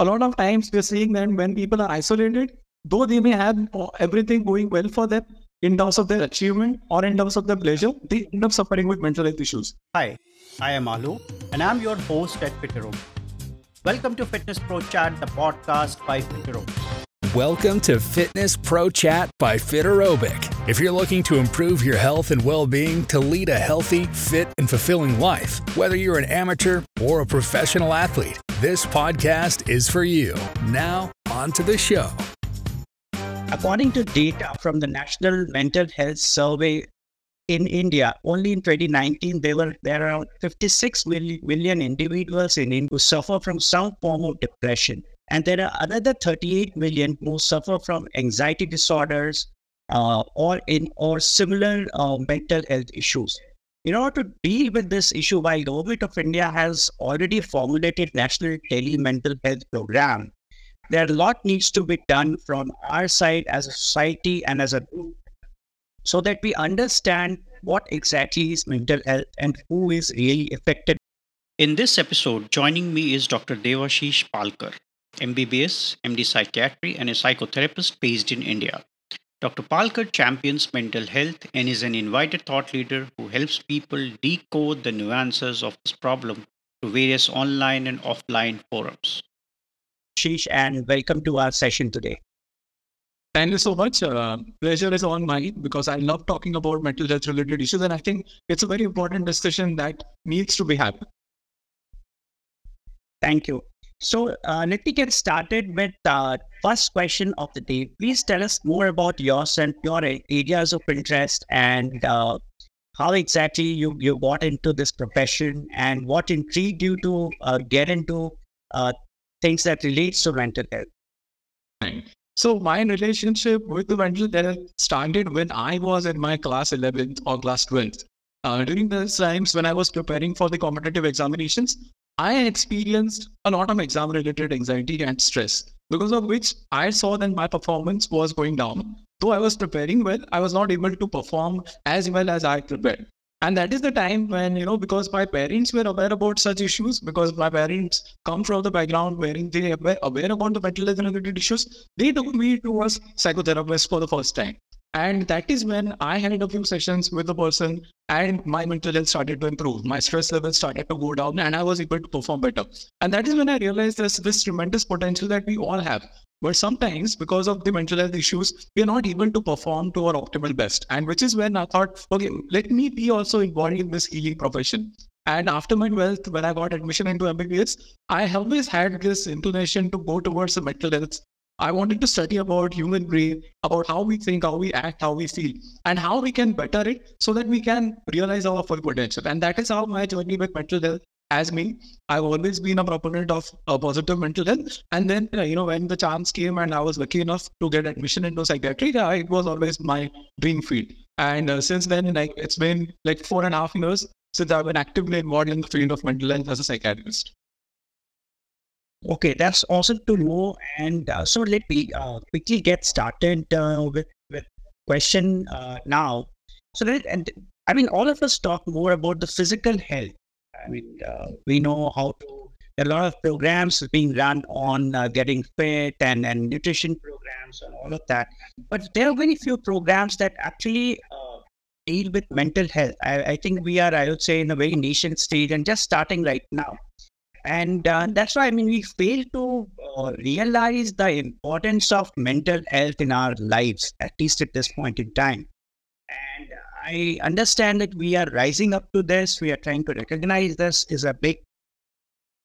a lot of times we're seeing that when people are isolated, though they may have uh, everything going well for them in terms of their achievement or in terms of their pleasure, they end up suffering with mental health issues. Hi, I am Alok, and I'm your host at Fiterobic. Welcome to Fitness Pro Chat, the podcast by Fiterobic. Welcome to Fitness Pro Chat by Fiterobic. If you're looking to improve your health and well being to lead a healthy, fit, and fulfilling life, whether you're an amateur or a professional athlete, this podcast is for you. Now, on to the show. According to data from the National Mental Health Survey in India, only in 2019, there were there around 56 million individuals in India who suffer from some form of depression. And there are another 38 million who suffer from anxiety disorders uh, or in or similar uh, mental health issues. In order to deal with this issue, while the Government of India has already formulated National Tele Mental Health Program, there a lot needs to be done from our side as a society and as a group so that we understand what exactly is mental health and who is really affected. In this episode, joining me is Dr. Devashish Palkar. MBBS, MD Psychiatry, and a psychotherapist based in India. Dr. Palkar champions mental health and is an invited thought leader who helps people decode the nuances of this problem through various online and offline forums. Sheesh, and welcome to our session today. Thank you so much. Uh, pleasure is on mine because I love talking about mental health related issues, and I think it's a very important discussion that needs to be had. Thank you. So uh, let me get started with the uh, first question of the day. Please tell us more about yours and your areas of interest and uh, how exactly you, you got into this profession and what intrigued you to uh, get into uh, things that relates to mental health. So my relationship with the mental health started when I was in my class 11th or class 12th. Uh, during those times when I was preparing for the competitive examinations, I experienced a lot of exam related anxiety and stress, because of which I saw that my performance was going down. Though I was preparing well, I was not able to perform as well as I prepared. And that is the time when, you know, because my parents were aware about such issues, because my parents come from the background wherein they were aware about the mental health related issues, they took me to a psychotherapist for the first time. And that is when I had a few sessions with the person and my mental health started to improve. My stress levels started to go down and I was able to perform better. And that is when I realized there's this tremendous potential that we all have. But sometimes, because of the mental health issues, we are not able to perform to our optimal best. And which is when I thought, okay, let me be also involved in this healing profession. And after my 12th, when I got admission into MBBS, I always had this inclination to go towards the mental health I wanted to study about human brain, about how we think, how we act, how we feel, and how we can better it so that we can realize our full potential. And that is how my journey with mental health has been. I've always been a proponent of a positive mental health. And then, you know, when the chance came and I was lucky enough to get admission into psychiatry, it was always my dream field. And uh, since then, like it's been like four and a half years since I've been actively involved in the field of mental health as a psychiatrist. Okay, that's awesome to know. And uh, so let me uh, quickly get started uh, with with question uh, now. So that, and I mean, all of us talk more about the physical health. I mean, uh, we know how to. A lot of programs being run on uh, getting fit and and nutrition programs and all of that. But there are very few programs that actually deal with mental health. I, I think we are, I would say, in a very nascent stage and just starting right now. And uh, that's why, I mean, we fail to uh, realize the importance of mental health in our lives, at least at this point in time. And I understand that we are rising up to this. We are trying to recognize this is a big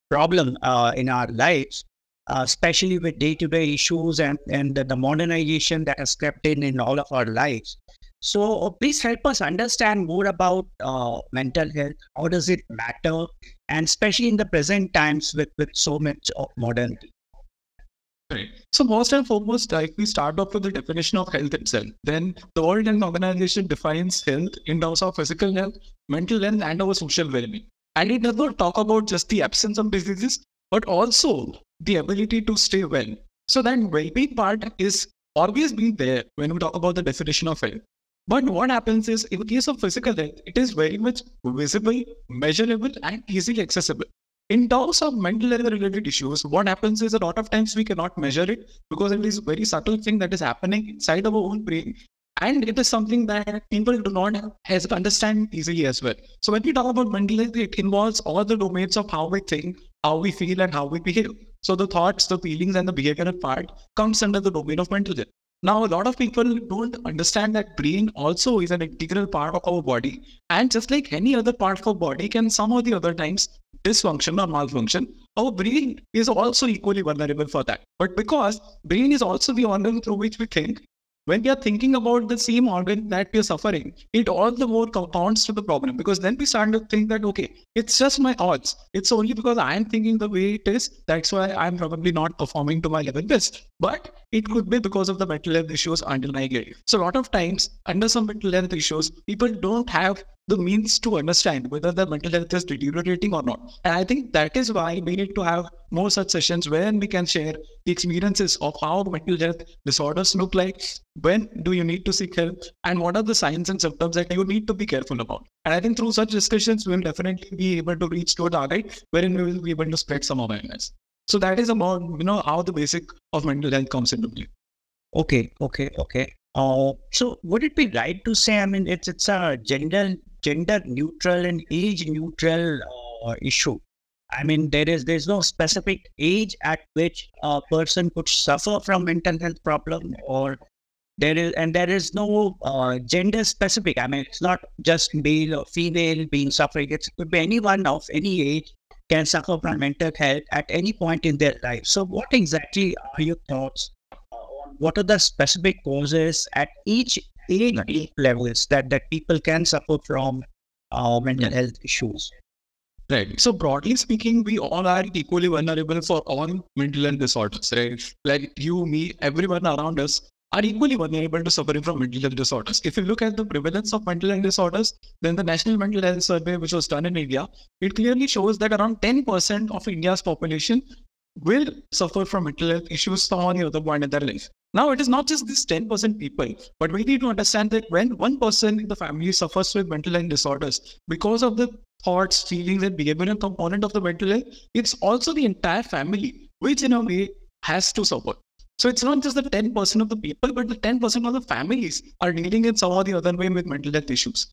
problem uh, in our lives, uh, especially with day to day issues and, and the modernization that has crept in in all of our lives. So please help us understand more about uh, mental health. How does it matter? And especially in the present times with, with so much of modernity. Right. So first and foremost, if we start off with the definition of health itself, then the World Health Organization defines health in terms of physical health, mental health, and our social well-being. And it does not talk about just the absence of diseases, but also the ability to stay well. So that well-being part is always been there when we talk about the definition of health. But what happens is, in case of physical health, it is very much visible, measurable, and easily accessible. in terms of mental health related issues, what happens is a lot of times we cannot measure it because it is a very subtle thing that is happening inside our own brain. And it is something that people do not has understand easily as well. So when we talk about mental health, it involves all the domains of how we think, how we feel, and how we behave. So the thoughts, the feelings, and the behavioral part comes under the domain of mental health. Now, a lot of people don't understand that brain also is an integral part of our body. And just like any other part of our body can some of the other times dysfunction or malfunction, our brain is also equally vulnerable for that. But because brain is also the organ through which we think, when we are thinking about the same organ that we are suffering, it all the more compounds to the problem because then we start to think that, okay, it's just my odds. It's only because I am thinking the way it is. That's why I'm probably not performing to my level best. But it could be because of the mental health issues underlying it. So, a lot of times, under some mental health issues, people don't have the means to understand whether the mental health is deteriorating or not. And I think that is why we need to have more such sessions where we can share the experiences of how mental health disorders look like, when do you need to seek help, and what are the signs and symptoms that you need to be careful about. And I think through such discussions, we'll definitely be able to reach to a target wherein we will be able to spread some awareness. So that is about you know how the basic of mental health comes into play. Okay, okay, okay. Uh, so would it be right to say, I mean, it's it's a gender gender neutral and age neutral uh, issue. I mean, there is there's no specific age at which a person could suffer from mental health problem, or there is and there is no uh, gender specific. I mean, it's not just male or female being suffering. It could be anyone of any age can suffer from mental health at any point in their life. So, what exactly are your thoughts on what are the specific causes at each age levels that that people can suffer from uh, mental health issues? Right. So broadly speaking, we all are equally vulnerable for all mental health disorders, right? Like you, me, everyone around us are equally vulnerable to suffering from mental health disorders. If you look at the prevalence of mental health disorders, then the National Mental Health Survey, which was done in India, it clearly shows that around 10% of India's population will suffer from mental health issues or the other point in their life. Now, it is not just these 10% people, but we need to understand that when one person in the family suffers with mental health disorders, because of the thoughts, feelings, and behavioral component of the mental health, it's also the entire family, which in a way has to suffer. So it's not just the 10% of the people, but the 10% of the families are dealing in some or the other way with mental health issues.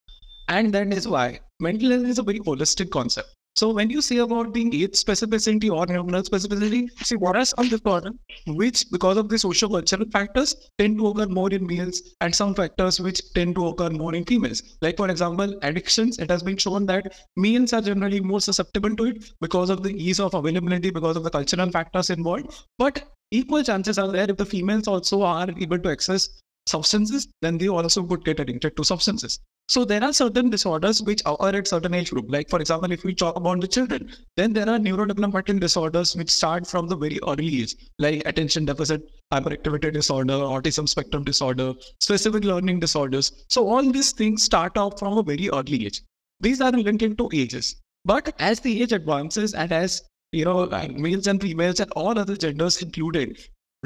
And that is why mental health is a very holistic concept. So when you say about the age specificity or neuronal specificity, see what are some disorders which, because of the social cultural factors, tend to occur more in males, and some factors which tend to occur more in females. Like for example, addictions. It has been shown that males are generally more susceptible to it because of the ease of availability, because of the cultural factors involved. But equal chances are there if the females also are able to access substances, then they also could get addicted to substances. So there are certain disorders which occur at certain age group. Like for example, if we talk about the children, then there are neurodevelopmental disorders which start from the very early age, like attention deficit hyperactivity disorder, autism spectrum disorder, specific learning disorders. So all these things start off from a very early age. These are linked to ages. But as the age advances and as you know, males and females and all other genders included,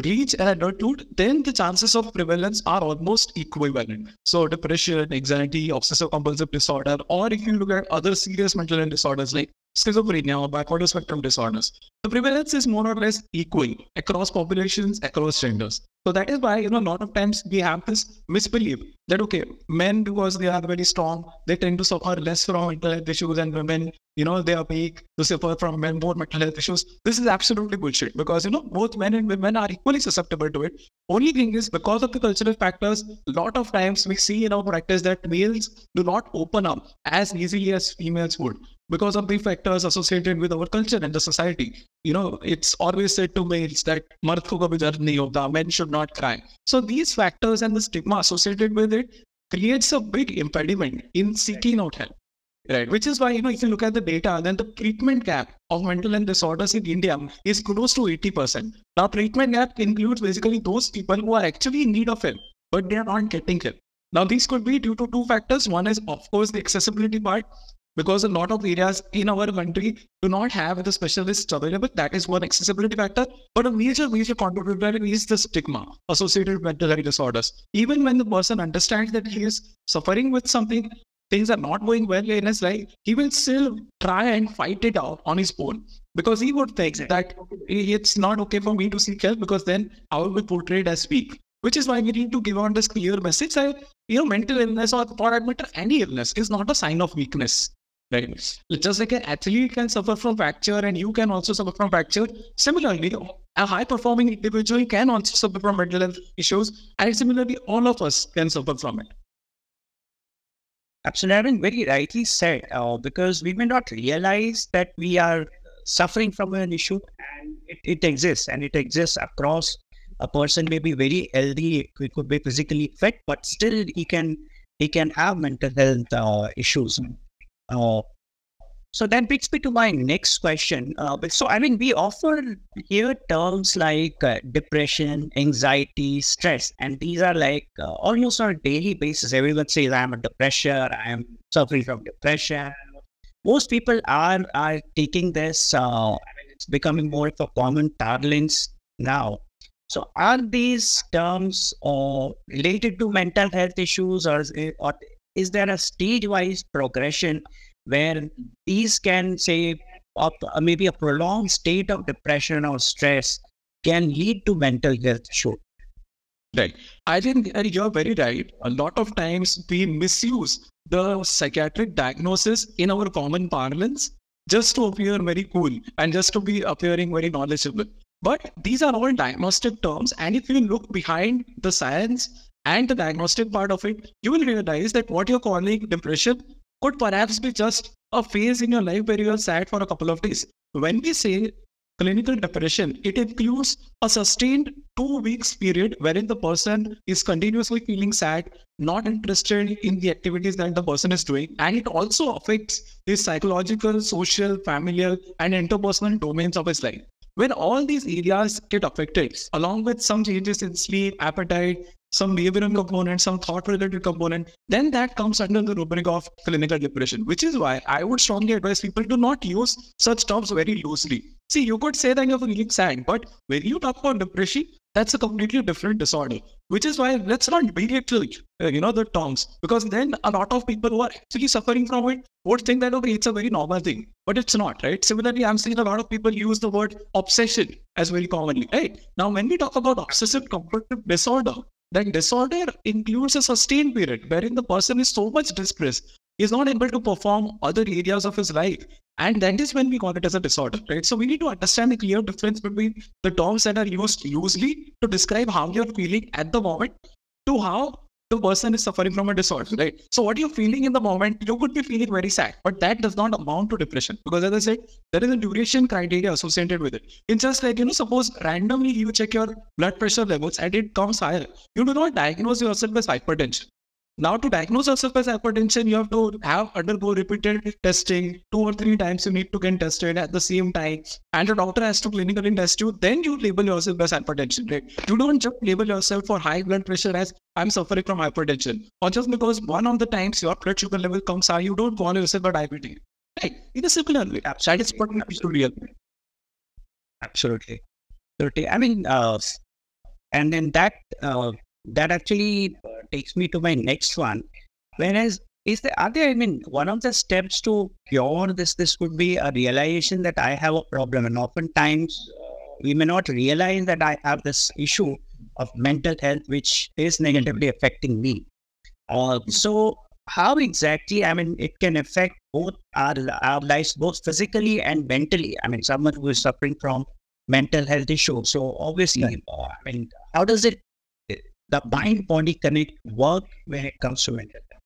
reach an adulthood, then the chances of prevalence are almost equivalent. So depression, anxiety, obsessive compulsive disorder, or if you look at other serious mental health disorders like schizophrenia or bipolar spectrum disorders, the prevalence is more or less equal across populations, across genders. So that is why, you know, a lot of times we have this misbelief that, okay, men, because they are very strong, they tend to suffer less from mental health issues and women, you know, they are weak to suffer from men, more mental health issues. This is absolutely bullshit because, you know, both men and women are equally susceptible to it. Only thing is because of the cultural factors, a lot of times we see in our practice that males do not open up as easily as females would because of the factors associated with our culture and the society. You know, it's always said to males that the men should not cry. So these factors and the stigma associated with it creates a big impediment in seeking out help. Right, which is why you know if you look at the data, then the treatment gap of mental health disorders in India is close to 80%. Now, treatment gap includes basically those people who are actually in need of help, but they are not getting help. Now, these could be due to two factors. One is, of course, the accessibility part because a lot of areas in our country do not have the specialists available. That is one accessibility factor. But a major, major contributor is the stigma associated with mental health disorders. Even when the person understands that he is suffering with something, things are not going well in his life, he will still try and fight it out on his own because he would think that it's not okay for me to seek help because then I will be portrayed as weak. Which is why we need to give out this clear message that you know mental illness or for that matter any illness is not a sign of weakness. Right. Just like an athlete can suffer from fracture and you can also suffer from fracture. Similarly, a high performing individual can also suffer from mental health issues. And similarly, all of us can suffer from it. Absolutely, very rightly said, uh, because we may not realize that we are suffering from an issue and it, it exists and it exists across a person may be very healthy, he could be physically fit, but still he can he can have mental health uh, issues. Uh, so that brings me to my next question. Uh, so, I mean, we often hear terms like uh, depression, anxiety, stress, and these are like uh, almost on a daily basis. Everyone says, "I'm a depression. I am suffering from depression." Most people are are taking this. Uh, I mean, it's becoming more of a common parlance now. So, are these terms uh, related to mental health issues, or, or is there a stage-wise progression? where these can say maybe a prolonged state of depression or stress can lead to mental health issue. Right. I think you're very right. A lot of times we misuse the psychiatric diagnosis in our common parlance just to appear very cool and just to be appearing very knowledgeable. But these are all diagnostic terms. And if you look behind the science and the diagnostic part of it, you will realize that what you're calling depression could perhaps be just a phase in your life where you are sad for a couple of days. When we say clinical depression, it includes a sustained two weeks period wherein the person is continuously feeling sad, not interested in the activities that the person is doing. And it also affects the psychological, social, familial, and interpersonal domains of his life. When all these areas get affected, along with some changes in sleep, appetite, some behavioral component, some thought related component, then that comes under the rubric of clinical depression, which is why I would strongly advise people to not use such terms very loosely. See, you could say that you're feeling sad, but when you talk about depression, that's a completely different disorder, which is why let's not belittle, uh, you know, the terms, because then a lot of people who are actually suffering from it would think that, okay, it's a very normal thing, but it's not, right? Similarly, I'm seeing a lot of people use the word obsession as very commonly, right? Now, when we talk about obsessive compulsive disorder, that disorder includes a sustained period wherein the person is so much distressed, is not able to perform other areas of his life. And that is when we call it as a disorder, right? So we need to understand the clear difference between the terms that are used loosely to describe how you're feeling at the moment to how the person is suffering from a disorder, right? So what you're feeling in the moment, you could be feeling very sad, but that does not amount to depression because as I said, there is a duration criteria associated with it. It's just like, you know, suppose randomly you check your blood pressure levels and it comes higher. You do not diagnose yourself as hypertension. Now, to diagnose yourself as hypertension, you have to have undergo repeated testing. Two or three times you need to get tested at the same time, and the doctor has to clinically test you. Then you label yourself as hypertension. Right? You don't just label yourself for high blood pressure as I'm suffering from hypertension, or just because one of the times your blood sugar level comes high, you don't call yourself a diabetes. Right? In a similar way, is what happens to real. Absolutely. Absolutely. I mean, uh, and then that uh, that actually uh, takes me to my next one. Whereas, is there are there? I mean, one of the steps to cure this this would be a realization that I have a problem, and oftentimes we may not realize that I have this issue of mental health, which is negatively affecting me. Uh, so, how exactly? I mean, it can affect both our our lives, both physically and mentally. I mean, someone who is suffering from mental health issues. So, obviously, uh, I mean, how does it the mind body connect work when it comes to mental health.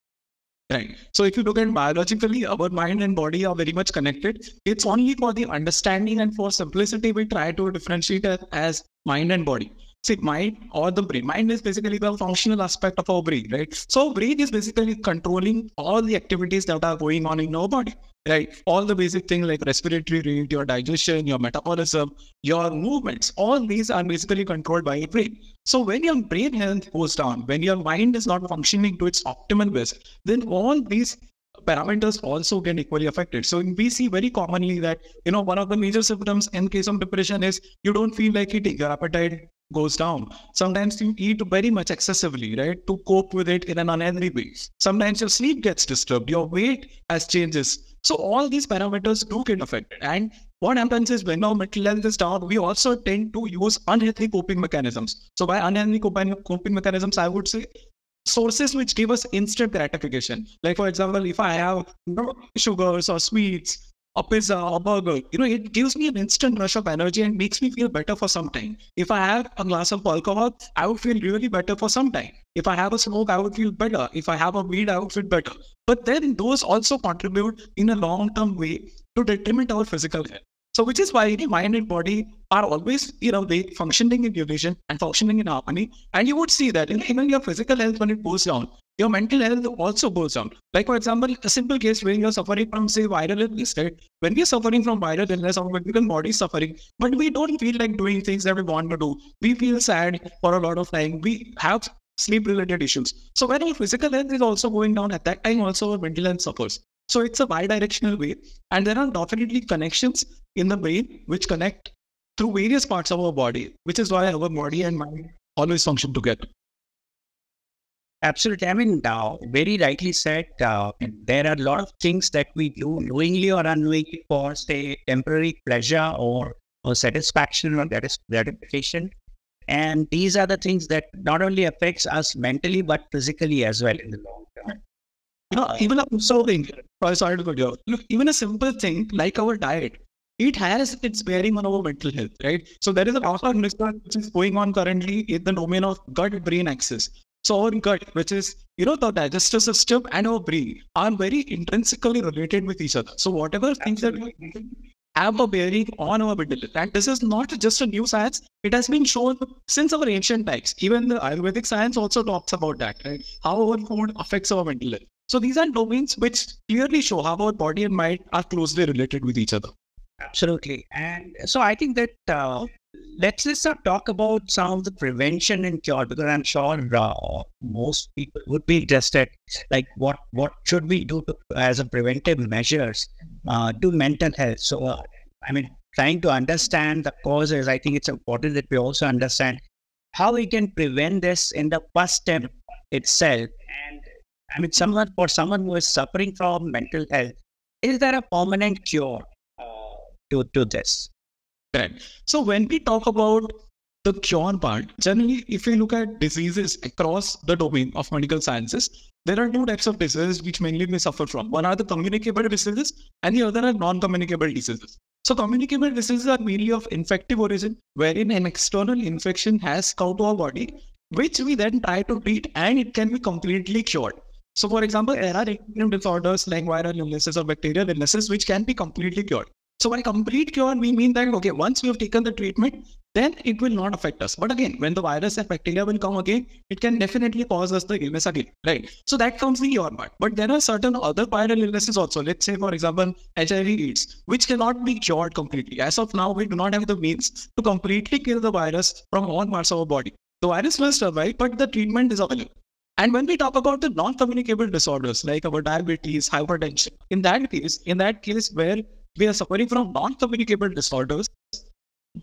Right. So if you look at biologically, our mind and body are very much connected. It's only for the understanding and for simplicity we try to differentiate as mind and body. See, mind or the brain. Mind is basically the functional aspect of our brain, right? So brain is basically controlling all the activities that are going on in our body, right? All the basic things like respiratory rate, your digestion, your metabolism, your movements, all these are basically controlled by your brain. So when your brain health goes down, when your mind is not functioning to its optimal best, then all these parameters also get equally affected. So we see very commonly that, you know, one of the major symptoms in case of depression is you don't feel like eating, your appetite goes down. Sometimes you eat very much excessively, right, to cope with it in an unhealthy way. Sometimes your sleep gets disturbed, your weight has changes. So all these parameters do get affected. And what happens is when our mental health is down, we also tend to use unhealthy coping mechanisms. So by unhealthy coping, mechanisms, I would say sources which give us instant gratification. Like for example, if I have sugars or sweets, a pizza, a burger, you know, it gives me an instant rush of energy and makes me feel better for some time. If I have a glass of alcohol, I would feel really better for some time. If I have a smoke, I would feel better. If I have a weed, I would feel better. But then those also contribute in a long-term way to detriment our physical health. So, which is why mind and body are always, you know, they functioning in unison and functioning in harmony. And you would see that in even your physical health, when it goes down, your mental health also goes down. Like, for example, a simple case where you're suffering from, say, viral illness, right? When we're suffering from viral illness, our physical body is suffering, but we don't feel like doing things that we want to do. We feel sad for a lot of time. We have sleep related issues. So, when our physical health is also going down, at that time, also our mental health suffers. So, it's a bi-directional way. And there are definitely connections in the brain which connect through various parts of our body, which is why our body and mind always function together. Absolutely. I mean, uh, very rightly said. Uh, there are a lot of things that we do knowingly or unknowingly for, say, temporary pleasure or, or satisfaction or gratification. And these are the things that not only affects us mentally but physically as well in the long term. You know, even a sorry, sorry to cut you off. Look, even a simple thing like our diet, it has its bearing on our mental health, right? So there is a lot of research which is going on currently in the domain of gut-brain axis. So our gut, which is you know the digestive system and our brain, are very intrinsically related with each other. So whatever things that we have a bearing on our mental health, and this is not just a new science; it has been shown since our ancient times. Even the Ayurvedic science also talks about that, right? How our food affects our mental health. So these are domains which clearly show how our body and mind are closely related with each other. Absolutely. And so I think that uh, let's let's talk about some of the prevention and cure because I'm sure uh, most people would be interested. Like what what should we do to, as a preventive measures uh, to mental health? So uh, I mean, trying to understand the causes. I think it's important that we also understand how we can prevent this in the first step itself. And I mean, someone for someone who is suffering from mental health, is there a permanent cure? to, to this. So when we talk about the cure part, generally, if you look at diseases across the domain of medical sciences, there are two types of diseases which mainly we suffer from. One are the communicable diseases, and the other are non-communicable diseases. So communicable diseases are mainly of infective origin, wherein an external infection has come to our body, which we then try to treat, and it can be completely cured. So, for example, there are disorders like viral illnesses or bacterial illnesses which can be completely cured. So by complete cure, we mean that, okay, once we have taken the treatment, then it will not affect us. But again, when the virus and bacteria will come again, it can definitely cause us the illness again, right? So that comes the cure part. But there are certain other viral illnesses also. Let's say, for example, HIV AIDS, which cannot be cured completely. As of now, we do not have the means to completely kill the virus from all parts of our body. The virus will survive, but the treatment is available. And when we talk about the non-communicable disorders like our diabetes, hypertension, in that case, in that case where we are suffering from non-communicable disorders,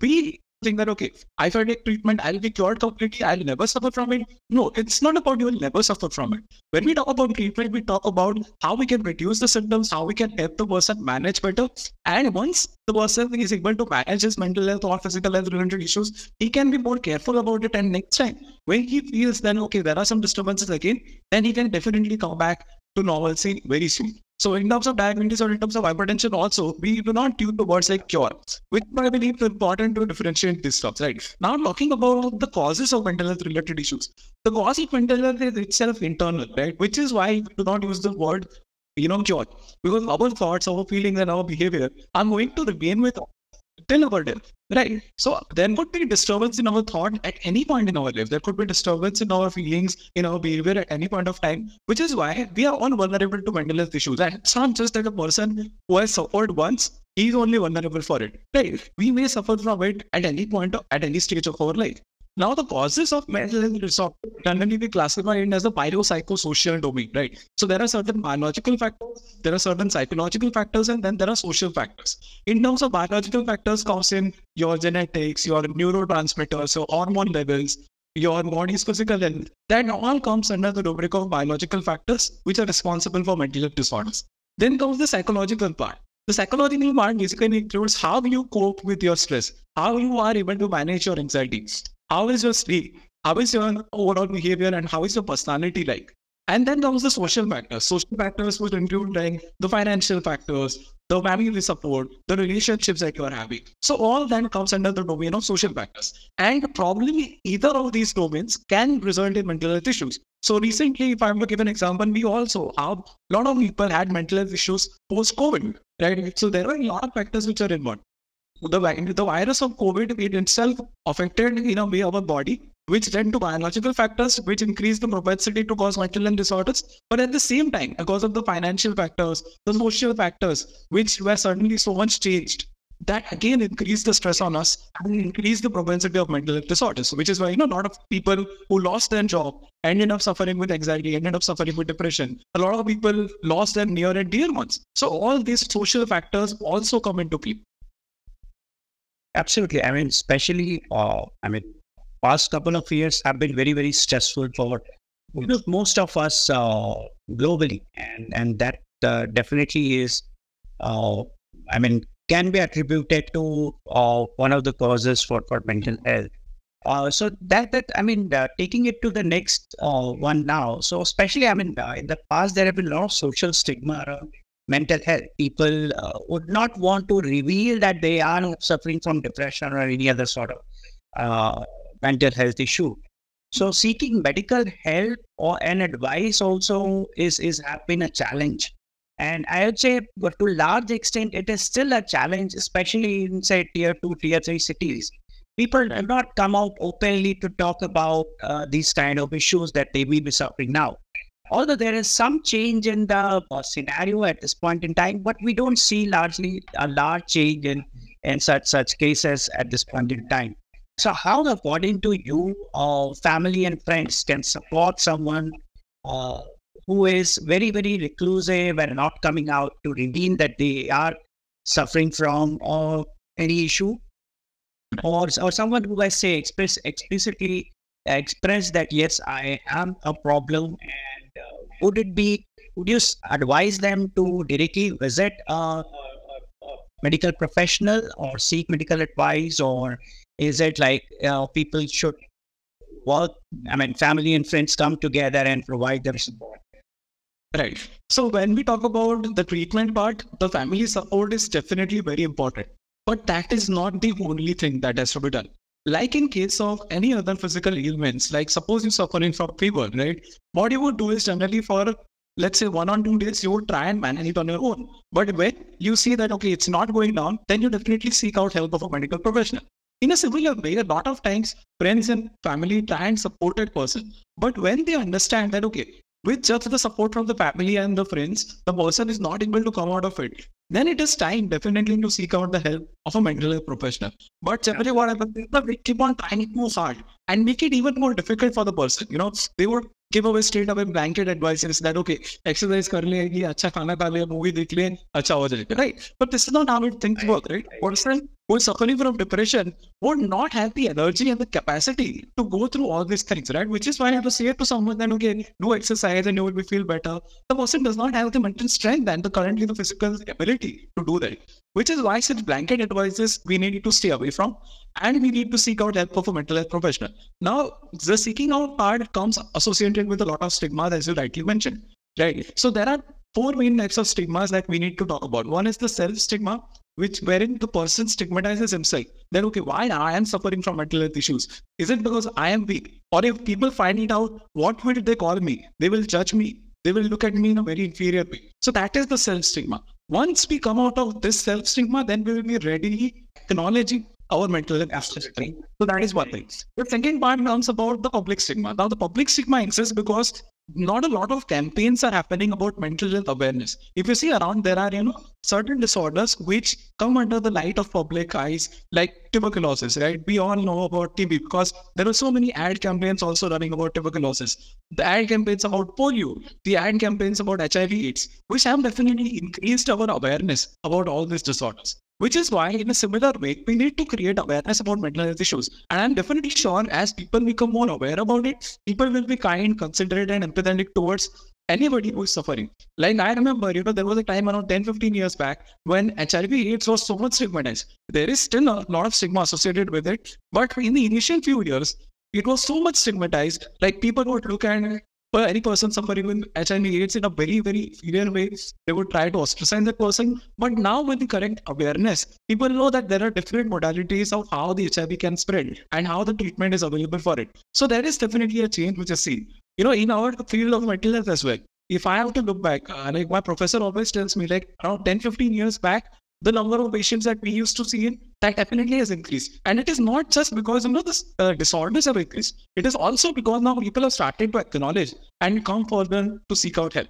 we think that okay, if I take treatment, I'll be cured completely, I'll never suffer from it. No, it's not about you will never suffer from it. When we talk about treatment, we talk about how we can reduce the symptoms, how we can help the person manage better. And once the person is able to manage his mental health or physical health related issues, he can be more careful about it. And next time, when he feels then okay, there are some disturbances again, then he can definitely come back to normalcy very soon. So in terms of diabetes or in terms of hypertension also, we do not use the words like cure, which I believe is important to differentiate these stuff, right? Now talking about the causes of mental health related issues. The cause of mental health is itself internal, right? Which is why we do not use the word, you know, cure. Because our thoughts, our feelings and our behavior are going to remain with till our death, right? So there could be disturbance in our thought at any point in our life. There could be disturbance in our feelings, in our behavior at any point of time, which is why we are all vulnerable to mental health issues. And it's not just that a person who has suffered once, is only vulnerable for it, right? We may suffer from it at any point, of, at any stage of our life. Now, the causes of mental health disorder generally we classify it as the biopsychosocial domain, right? So there are certain biological factors, there are certain psychological factors, and then there are social factors. In terms of biological factors, comes in your genetics, your neurotransmitters, your hormone levels, your body's physical health. That all comes under the rubric of biological factors, which are responsible for mental health disorders. Then comes the psychological part. The psychological part basically includes how you cope with your stress, how you are able to manage your anxiety, how is your sleep, how is your overall behavior, and how is your personality like. And then comes the social factors. Social factors would include like the financial factors, the family support, the relationships that you are having. So all that comes under the domain of social factors. And probably either of these domains can result in mental health issues. So recently, if I'm to give an example, we also have a lot of people had mental health issues post-COVID, right? So there are a lot of factors which are involved. The, the virus of COVID it itself affected in a way our body, which led to biological factors which increase the propensity to cause mental health disorders. But at the same time, because of the financial factors, the social factors, which were suddenly so much changed, that again increased the stress on us and increased the propensity of mental disorders, which is why you know a lot of people who lost their job ended up suffering with anxiety, ended up suffering with depression. A lot of people lost their near and dear ones. So all these social factors also come into play. Absolutely. I mean, especially, uh, I mean, past couple of years have been very, very stressful for you know, most of us uh, globally, and and that uh, definitely is, uh, I mean, can be attributed to uh, one of the causes for for mental health. Uh, so that that I mean, uh, taking it to the next one now. So especially, I mean, in the past there have been a lot of social stigma around mental health. People uh, would not want to reveal that they are suffering from depression or any other sort of uh, mental health issue. So seeking medical help or an advice also is is have been a challenge. And I would say, but to large extent, it is still a challenge, especially in say tier two, tier three cities. People do not come out openly to talk about uh, these kind of issues that they may be suffering now although there is some change in the uh, scenario at this point in time, but we don't see largely a large change in, in such such cases at this point in time. So, how, according to you, uh, family and friends can support someone uh, who is very, very reclusive and not coming out to reveal that they are suffering from uh, any issue, or or someone who, I say, express explicitly express that yes, I am a problem and would it be would you advise them to directly visit a, a, a, medical professional or seek medical advice? Or is it like uh, people should work i mean family and friends come together and provide them support? Right. So when we talk about the treatment part the family support is definitely very important. But that is not the only thing that has to be done like in case of any other physical ailments, like suppose you're suffering from fever, right? What you would do is generally for let's say one or two days, you would try and manage it on your own. But when you see that okay, it's not going down, then you definitely seek out help of a medical professional. In a similar way, a lot of times friends and family try and support that person. But when they understand that okay, with just the support from the family and the friends, the person is not able to come out of it. Then it is time definitely to seek out the help of a mental health professional. But generally, what happens is that we keep on trying it too hard and make it even more difficult for the person. You know, they would give away straight away blanket advices that okay, exercise le, acha khana kha le, movie dekh le, acha ho jayega, right? But this is not how it things work, right? Person who is suffering from depression would not have the energy and the capacity to go through all these things, right? Which is why I have to say it to someone that okay, do exercise and you will feel better. The person does not have the mental strength and the currently the physical ability to do that. Which is why such blanket advices we need to stay away from and we need to seek out help of a mental health professional. Now, the seeking out part comes associated with a lot of stigma, as you rightly mentioned. Right. So there are four main types of stigmas that we need to talk about. One is the self stigma, which wherein the person stigmatizes himself. Then okay, why I am suffering from mental health issues? Is it because I am weak? Or if people find it out, what will they call me? They will judge me. They will look at me in a very inferior way. So that is the self stigma. Once we come out of this self stigma, then we will be ready acknowledging our mental health Absolutely. So that is one thing. The second part comes about the public stigma. Now the public stigma exists because not a lot of campaigns are happening about mental health awareness. If you see around, there are, you know, certain disorders which come under the light of public eyes, like tuberculosis, right? We all know about TB because there are so many ad campaigns also running about tuberculosis. The ad campaigns about polio, the ad campaigns about HIV AIDS, which have definitely increased our awareness about all these disorders. Which is why, in a similar way, we need to create awareness about mental health issues. And I'm definitely sure as people become more aware about it, people will be kind, considerate, and empathetic towards anybody who is suffering. Like I remember, you know, there was a time around 10, 15 years back when HIV AIDS was so much stigmatized. There is still a lot of stigma associated with it. But in the initial few years, it was so much stigmatized. Like people would look at for any person suffering with HIV AIDS in a very, very inferior way, they would try to ostracize the person. But now with the correct awareness, people know that there are different modalities of how the HIV can spread and how the treatment is available for it. So there is definitely a change which is seen. You know, in our field of mental health as well. If I have to look back, uh, like my professor always tells me, like around 10, 15 years back, the number of patients that we used to see in that definitely has increased. And it is not just because you know the uh, disorders have increased. It is also because now people have started to acknowledge and come further to seek out help.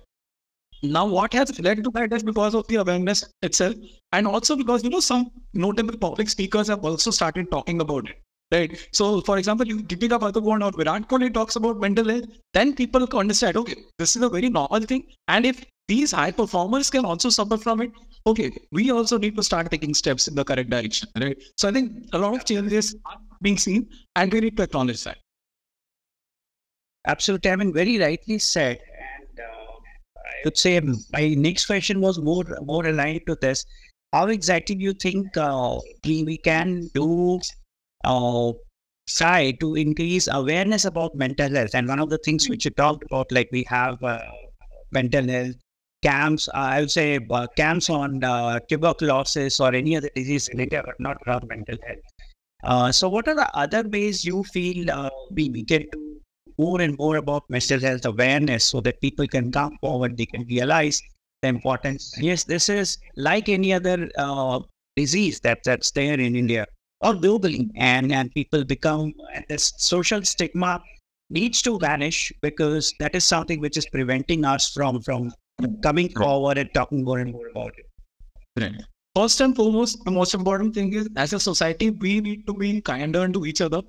Now, what has led to that is because of the awareness itself, and also because you know some notable public speakers have also started talking about it. Right. So, for example, if Deepika Padukone or Virat Kohli talks about mental health, then people understand, okay, this is a very normal thing. And if these high performers can also suffer from it, okay, we also need to start taking steps in the correct direction, right? So I think a lot of changes are being seen, and we need to acknowledge that. Absolutely, I mean, very rightly said. And uh, I would say my next question was more more aligned to this. How exactly do you think uh, we, can do uh, try to increase awareness about mental health? And one of the things which you talked about, like we have uh, mental health camps, I would say uh, camps on uh, tuberculosis or any other disease related, but not around mental health. Uh, so, what are the other ways you feel we, we can do more and more about mental health awareness so that people can come forward, they can realize the importance? Yes, this is like any other disease that, that's there in India or globally, and, and people become this social stigma needs to vanish because that is something which is preventing us from from coming forward and talking more and more about it. Right. First and foremost, the most important thing is as a society, we need to be kinder to each other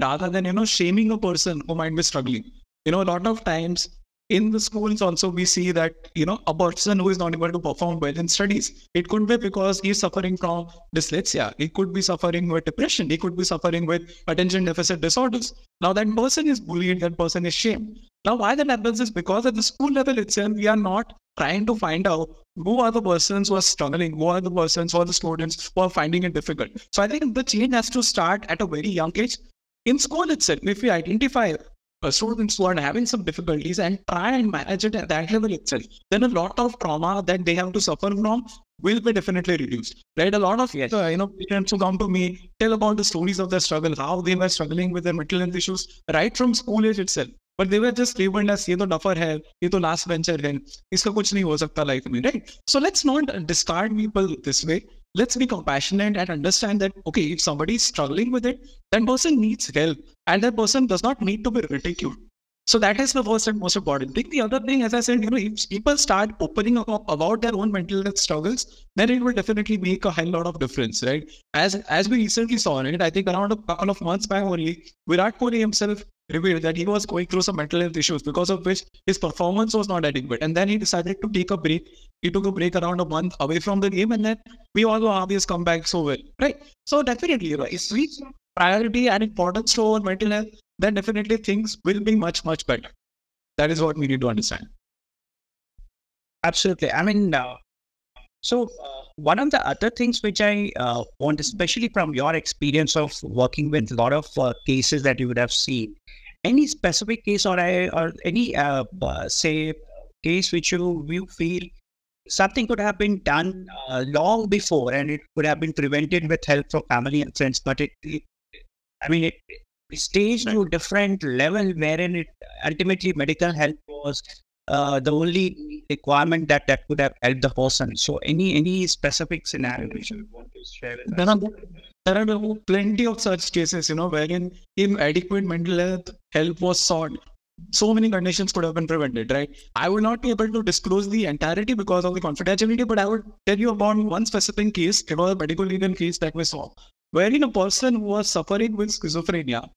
rather than, you know, shaming a person who might be struggling. You know, a lot of times in the schools also we see that you know a person who is not able to perform well in studies it could be because he's suffering from dyslexia he could be suffering with depression he could be suffering with attention deficit disorders. Now that person is bullied that person is shamed. Now why that happens is because at the school level itself we are not trying to find out who are the persons who are struggling who are the persons who are the students who are finding it difficult. So i think the change has to start at a very young age. In school itself if we identify uh, students who are having some difficulties and try and manage it at that level itself, then a lot of trauma that they have to suffer from will be definitely reduced. Right? A lot of Yes. uh, you know parents who come to me tell about the stories of their struggle, how they were struggling with their mental health issues right from school age itself. But they were just labeled as ये तो duffer है, ये तो last bencher है, इसका कुछ नहीं हो सकता life में, right? So let's not discard people this way. Let's be compassionate and understand that okay, if somebody is struggling with it, that person needs help, and that person does not need to be ridiculed. So that is the first and most important thing. The other thing, as I said, you know, if people start opening up about their own mental health struggles, then it will definitely make a hell lot of difference, right? As as we recently saw it, I think around a couple of months back only, Virat Kohli himself revealed that he was going through some mental health issues because of which his performance was not adequate. And then he decided to take a break. He took a break around a month away from the game, and then we all know how he has come back so well, right? So definitely, right? if we priority and importance to our mental health, then definitely things will be much, much better. That is what we need to understand. Absolutely. I mean, uh, so uh, one of the other things which I uh, want, especially from your experience of working with a lot of uh, cases that you would have seen, any specific case or I, or any uh, uh, say case which you you feel something could have been done uh, long before and it could have been prevented with help from family and friends, but it, it I mean, it, it staged to a different level wherein it ultimately medical help was uh, the only requirement that that could have helped the person. So, any any specific scenario which you want to share with There are, there are plenty of such cases, you know, wherein inadequate mental health help was sought so many conditions could have been prevented, right? I would not be able to disclose the entirety because of the confidentiality, but I would tell you about one specific case. It was a medical legal case that we saw, wherein a person who was suffering with schizophrenia,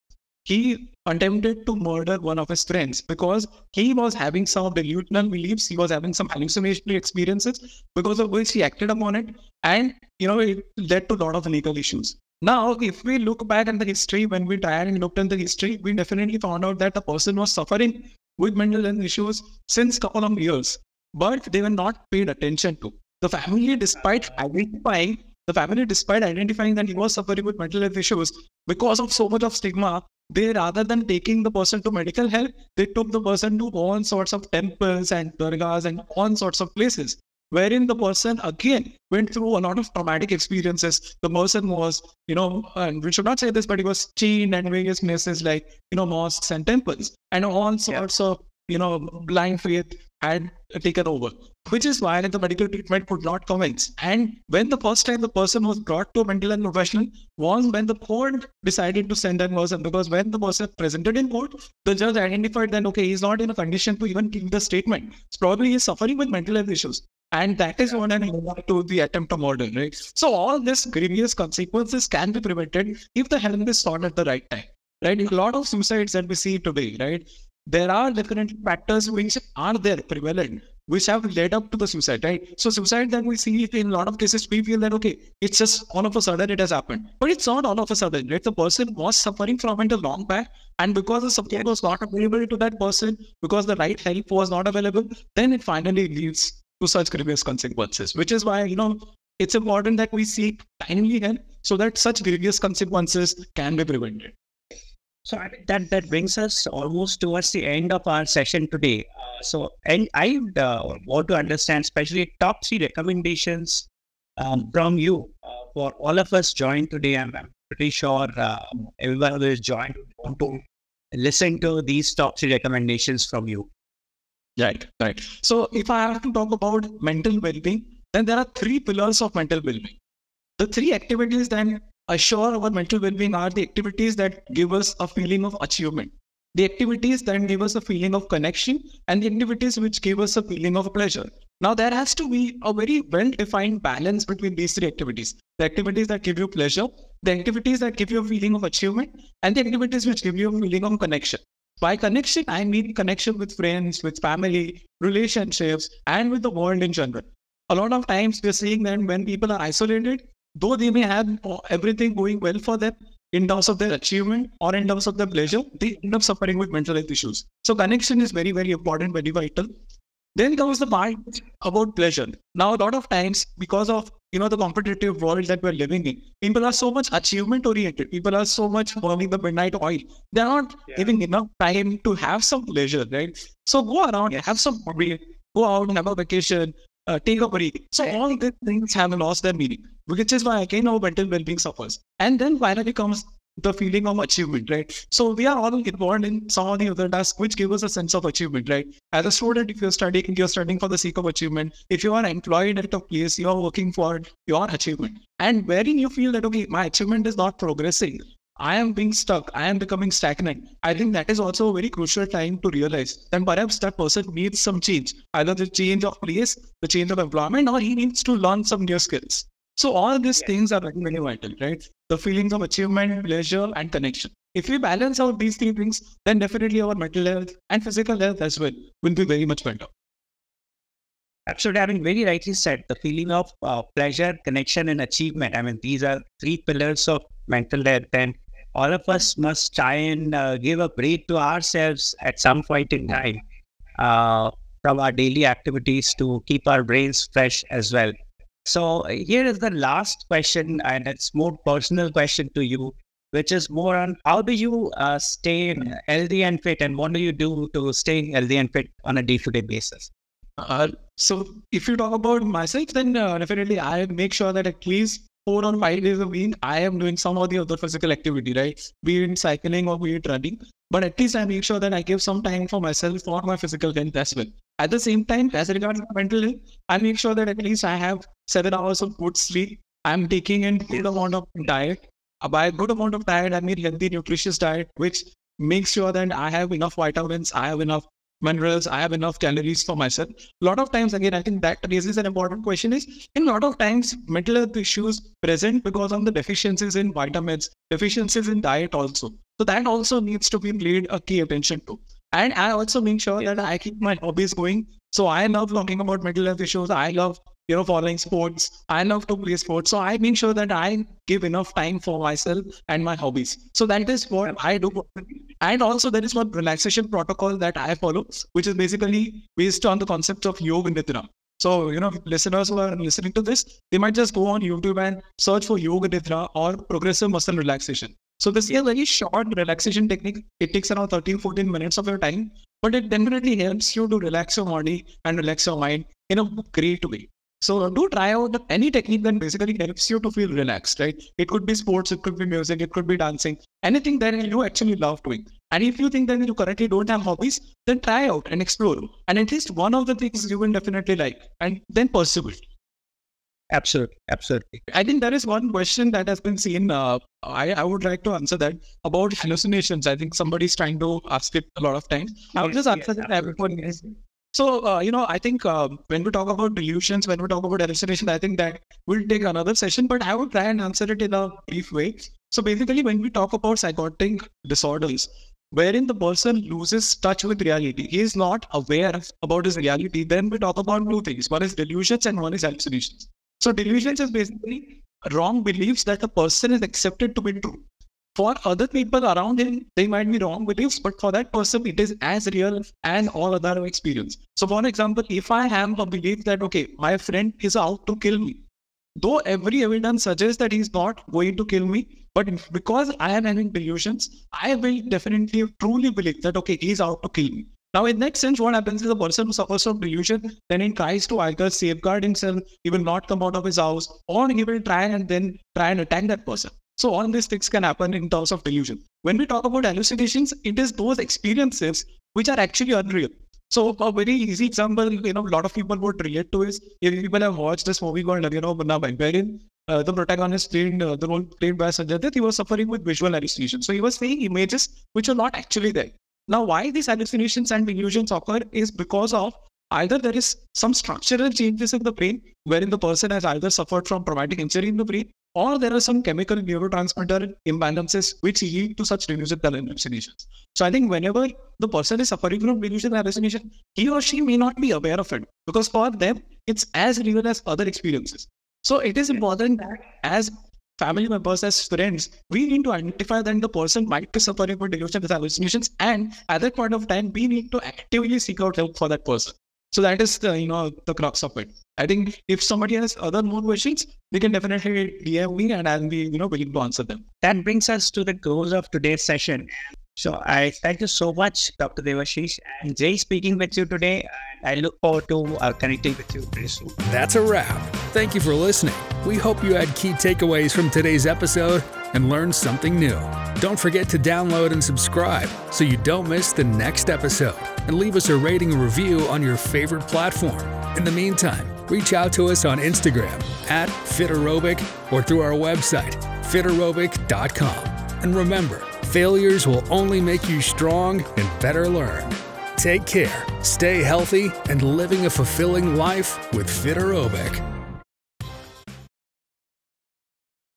he attempted to murder one of his friends because he was having some delusional beliefs, he was having some hallucinatory experiences, because of which he acted upon it, and you know it led to a lot of legal issues. Now, if we look back in the history, when we tried and looked in the history, we definitely found out that the person was suffering with mental health issues since couple of years, but they were not paid attention to. The family, despite identifying the family, despite identifying that he was suffering with mental health issues, because of so much of stigma, they rather than taking the person to medical help, they took the person to all sorts of temples and dargahs and all sorts of places wherein the person again went through a lot of traumatic experiences. The person was, you know, and we should not say this, but he was chained at various places like, you know, mosques and temples, and all sorts yeah. of, you know, blind faith had taken over, which is why the medical treatment could not commence. And when the first time the person was brought to a mental health professional was when the court decided to send that person, because when the person presented in court, the judge identified that, okay, he's not in a condition to even give the statement. So probably he's suffering with mental health issues. And that is what I'm to the attempt to murder, right? So all these grievous consequences can be prevented if the help is sought at the right time, right? A lot of suicides that we see today, right? There are different factors which are there prevalent, which have led up to the suicide, right? So suicide that we see in a lot of cases, we feel that okay, it's just all of a sudden it has happened, but it's not all of a sudden, right? The person was suffering from it a long back, and because the support was not available to that person, because the right help was not available, then it finally leads to such grievous consequences, which is why, you know, it's important that we seek timely help so that such grievous consequences can be prevented. So I mean, that that brings us almost towards the end of our session today. Uh, so, and I uh, want to understand, especially top three recommendations um, from you uh, for all of us joined today. I'm, I'm pretty sure uh, everyone who is joined want to listen to these top three recommendations from you. Right, right. So if I have to talk about mental well-being, then there are three pillars of mental well-being. The three activities that assure our mental well-being are the activities that give us a feeling of achievement, the activities that give us a feeling of connection, and the activities which give us a feeling of pleasure. Now there has to be a very well-defined balance between these three activities. The activities that give you pleasure, the activities that give you a feeling of achievement, and the activities which give you a feeling of connection. By connection, I mean connection with friends, with family, relationships, and with the world in general. A lot of times we're seeing that when people are isolated, though they may have everything going well for them in terms of their achievement or in terms of their pleasure, they end up suffering with mental health issues. So connection is very, very important, very vital. Then comes the part about pleasure. Now, a lot of times, because of you know the competitive world that we're living in, people are so much achievement oriented. People are so much burning the midnight oil. They're not yeah. giving enough time to have some pleasure, right? So go around, yes. have some hobby, go out, have a vacation, uh, take a break. So all these things have lost their meaning, which is why again our mental well-being suffers. And then finally comes the feeling of achievement, right? So we are all involved in some of the other tasks which give us a sense of achievement, right? As a student, if you're studying, you're studying for the sake of achievement. If you are employed at a place, you're working for your achievement. And wherein you feel that, okay, my achievement is not progressing, I am being stuck, I am becoming stagnant. I think that is also a very crucial time to realize that perhaps that person needs some change, either the change of place, the change of employment, or he needs to learn some new skills. So all these things are very, very vital, right? The feelings of achievement, pleasure, and connection. If we balance out these three things, then definitely our mental health and physical health as well will be very much better. Absolutely, having very rightly said, the feeling of uh, pleasure, connection, and achievement. I mean, these are three pillars of mental health, and all of us must try and uh, give a break to ourselves at some point in time uh, from our daily activities to keep our brains fresh as well. So here is the last question, and it's more personal question to you, which is more on how do you uh, stay healthy and fit, and what do you do to stay healthy and fit on a day-to-day basis? Uh, so if you talk about myself, then uh, definitely I make sure that at least four or five days a week, I am doing some of the other physical activity, right? Be it cycling or be it running. But at least I make sure that I give some time for myself for my physical health as well. At the same time, as regards mental health, I make sure that at least I have seven hours of good sleep. I'm taking in good amount of diet. Uh, by good amount of diet, I mean healthy, nutritious diet, which makes sure that I have enough vitamins, I have enough minerals, I have enough calories for myself. A lot of times, again, I think that raises an important question is in a lot of times mental health issues present because of the deficiencies in vitamins, deficiencies in diet also. So that also needs to be paid a key attention to. And I also make sure that I keep my hobbies going. So I love talking about mental health issues. I love you know, following sports. I love to play sports. So I make sure that I give enough time for myself and my hobbies. So that is what I do. And also there is one relaxation protocol that I follow, which is basically based on the concept of yoga nidra. So, you know, listeners who are listening to this, they might just go on YouTube and search for yoga nidra or progressive muscle relaxation. So this is a very short relaxation technique. It takes around 13, 14 minutes of your time, but it definitely helps you to relax your body and relax your mind in a great way. So do try out any technique that basically helps you to feel relaxed, right? It could be sports, it could be music, it could be dancing, anything that you actually love doing. And if you think that you currently don't have hobbies, then try out and explore. And at least one of the things you will definitely like, and then pursue it. Absolutely, absolutely. I think there is one question that has been seen. Uh, I, I would like to answer that about hallucinations. I think somebody's trying to ask it a lot of times. I'll just answer yes, that. Everyone so, uh, you know, I think um, when we talk about delusions, when we talk about hallucinations, I think that will take another session, but I would try and answer it in a brief way. So, basically, when we talk about psychotic disorders, wherein the person loses touch with reality, he is not aware about his reality, then we talk about two things one is delusions and one is hallucinations. So, delusions is basically wrong beliefs that a person is accepted to be true for other people around him, they might be wrong beliefs, but for that person, it is as real as all other experience. So, for example, if I have a belief that, okay, my friend is out to kill me, though every evidence suggests that he's not going to kill me, but because I am having delusions, I will definitely truly believe that, okay, he's out to kill me. Now, in that sense, what happens is the person who suffers from delusion, then he tries to either safeguard himself, he will not come out of his house, or he will try and then try and attack that person. So all these things can happen in terms of delusion. When we talk about hallucinations, it is those experiences which are actually unreal. So a very easy example, you know, a lot of people would relate to is if people have watched this movie called, you know, wherein uh, the protagonist played uh, the role played by Sanjay Dutt, he was suffering with visual hallucinations. So he was seeing images which are not actually there. Now, why these hallucinations and illusions occur is because of either there is some structural changes in the brain wherein the person has either suffered from traumatic injury in the brain or there are some chemical neurotransmitter imbalances which lead to such delusional hallucinations. So I think whenever the person is suffering from delusional hallucination, he or she may not be aware of it because for them it's as real as other experiences. So it is important that as family members, as friends, we need to identify that the person might be suffering from delusional hallucinations, and at that point of time, we need to actively seek out help for that person. So that is the you know the crux of it. I think if somebody has other more questions, they can definitely DM me and I'll be you know willing to answer them. That brings us to the close of today's session. So I thank you so much, Dr. Devashish, and Jay speaking with you today. I look forward to uh, connecting with you very soon. That's a wrap. Thank you for listening. We hope you had key takeaways from today's episode and learned something new. Don't forget to download and subscribe so you don't miss the next episode. And leave us a rating and review on your favorite platform. In the meantime, reach out to us on Instagram at Fiterobic or through our website, fiterobic.com. And remember, failures will only make you strong and better learn. Take care, stay healthy, and living a fulfilling life with Fiterobic.